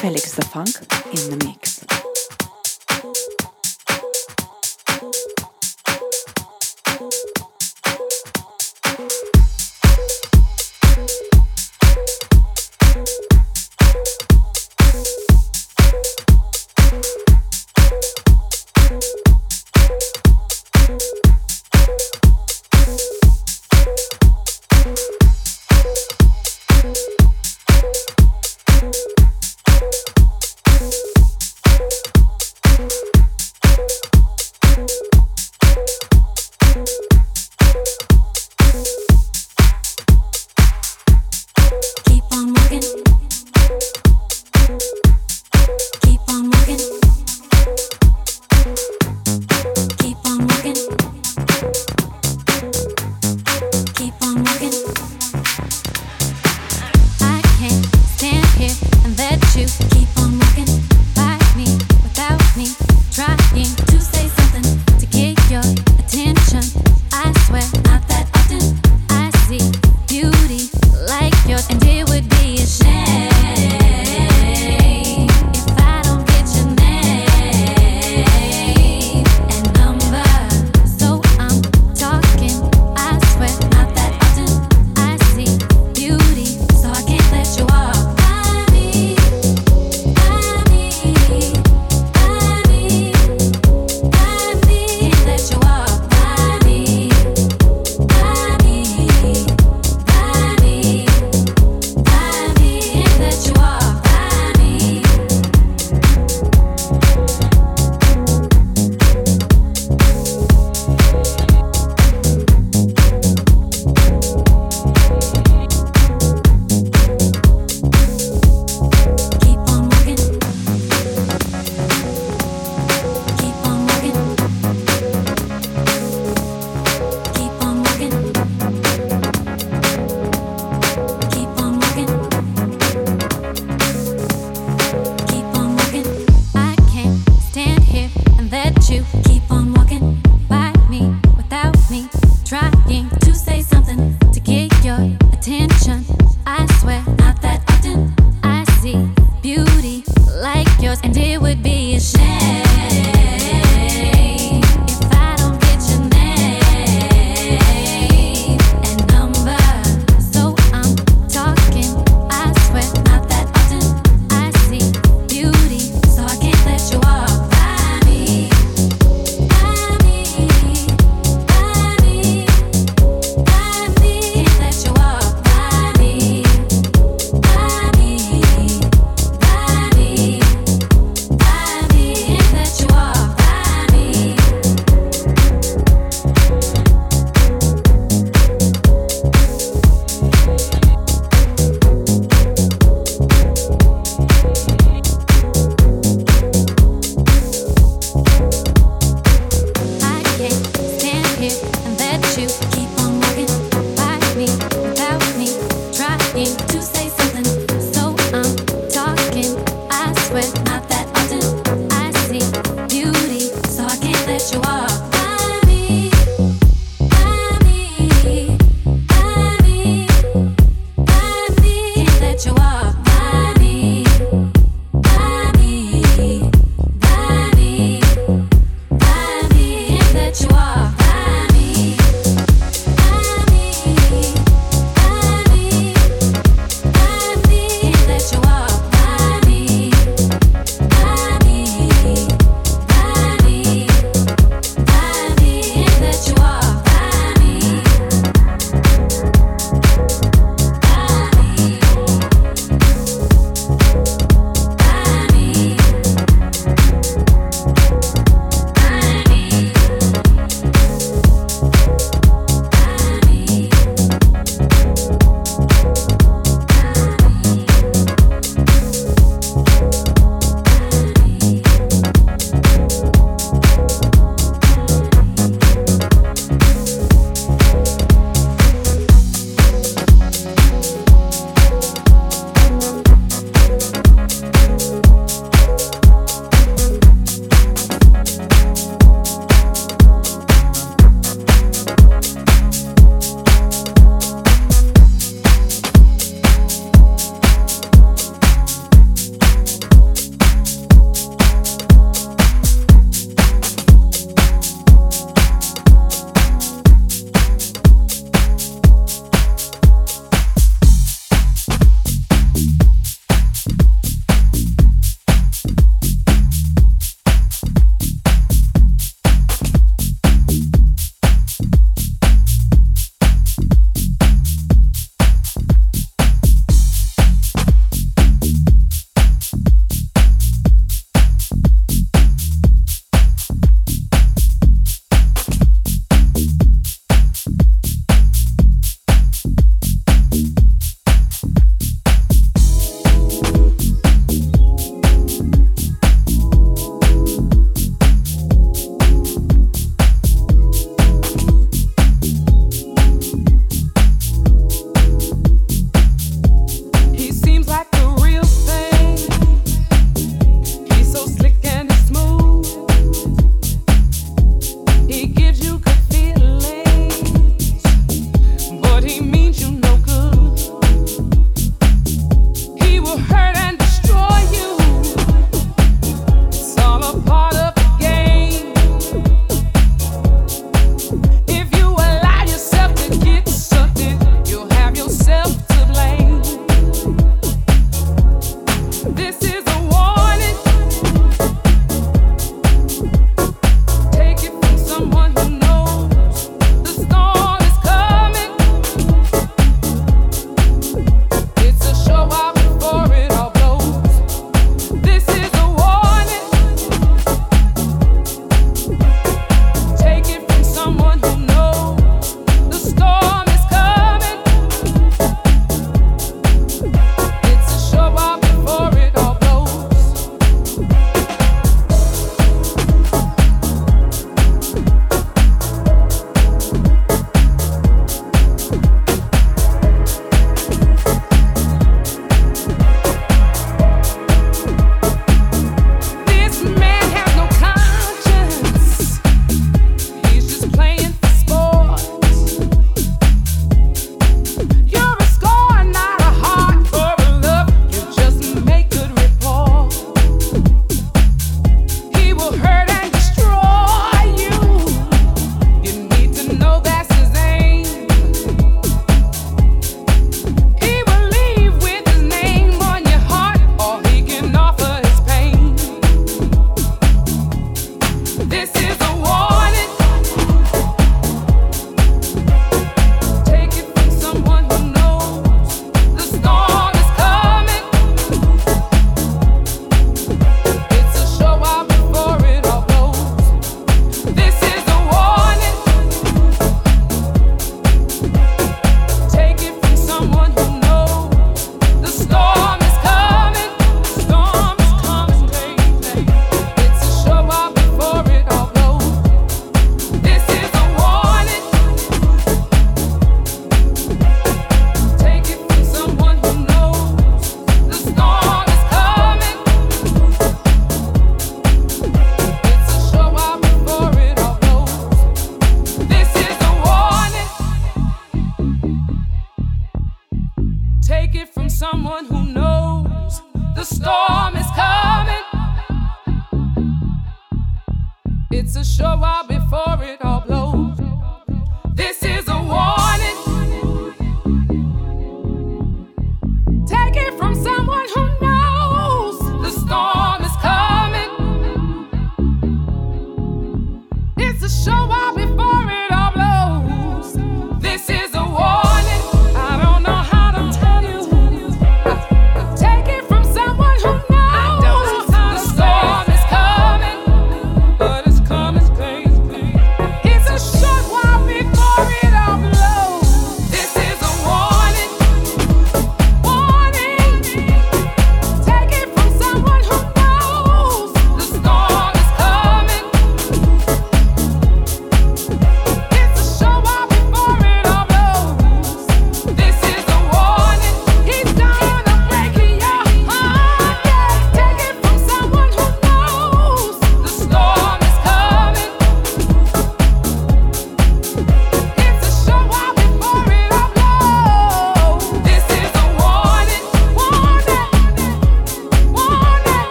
Felix the Funk in the mix.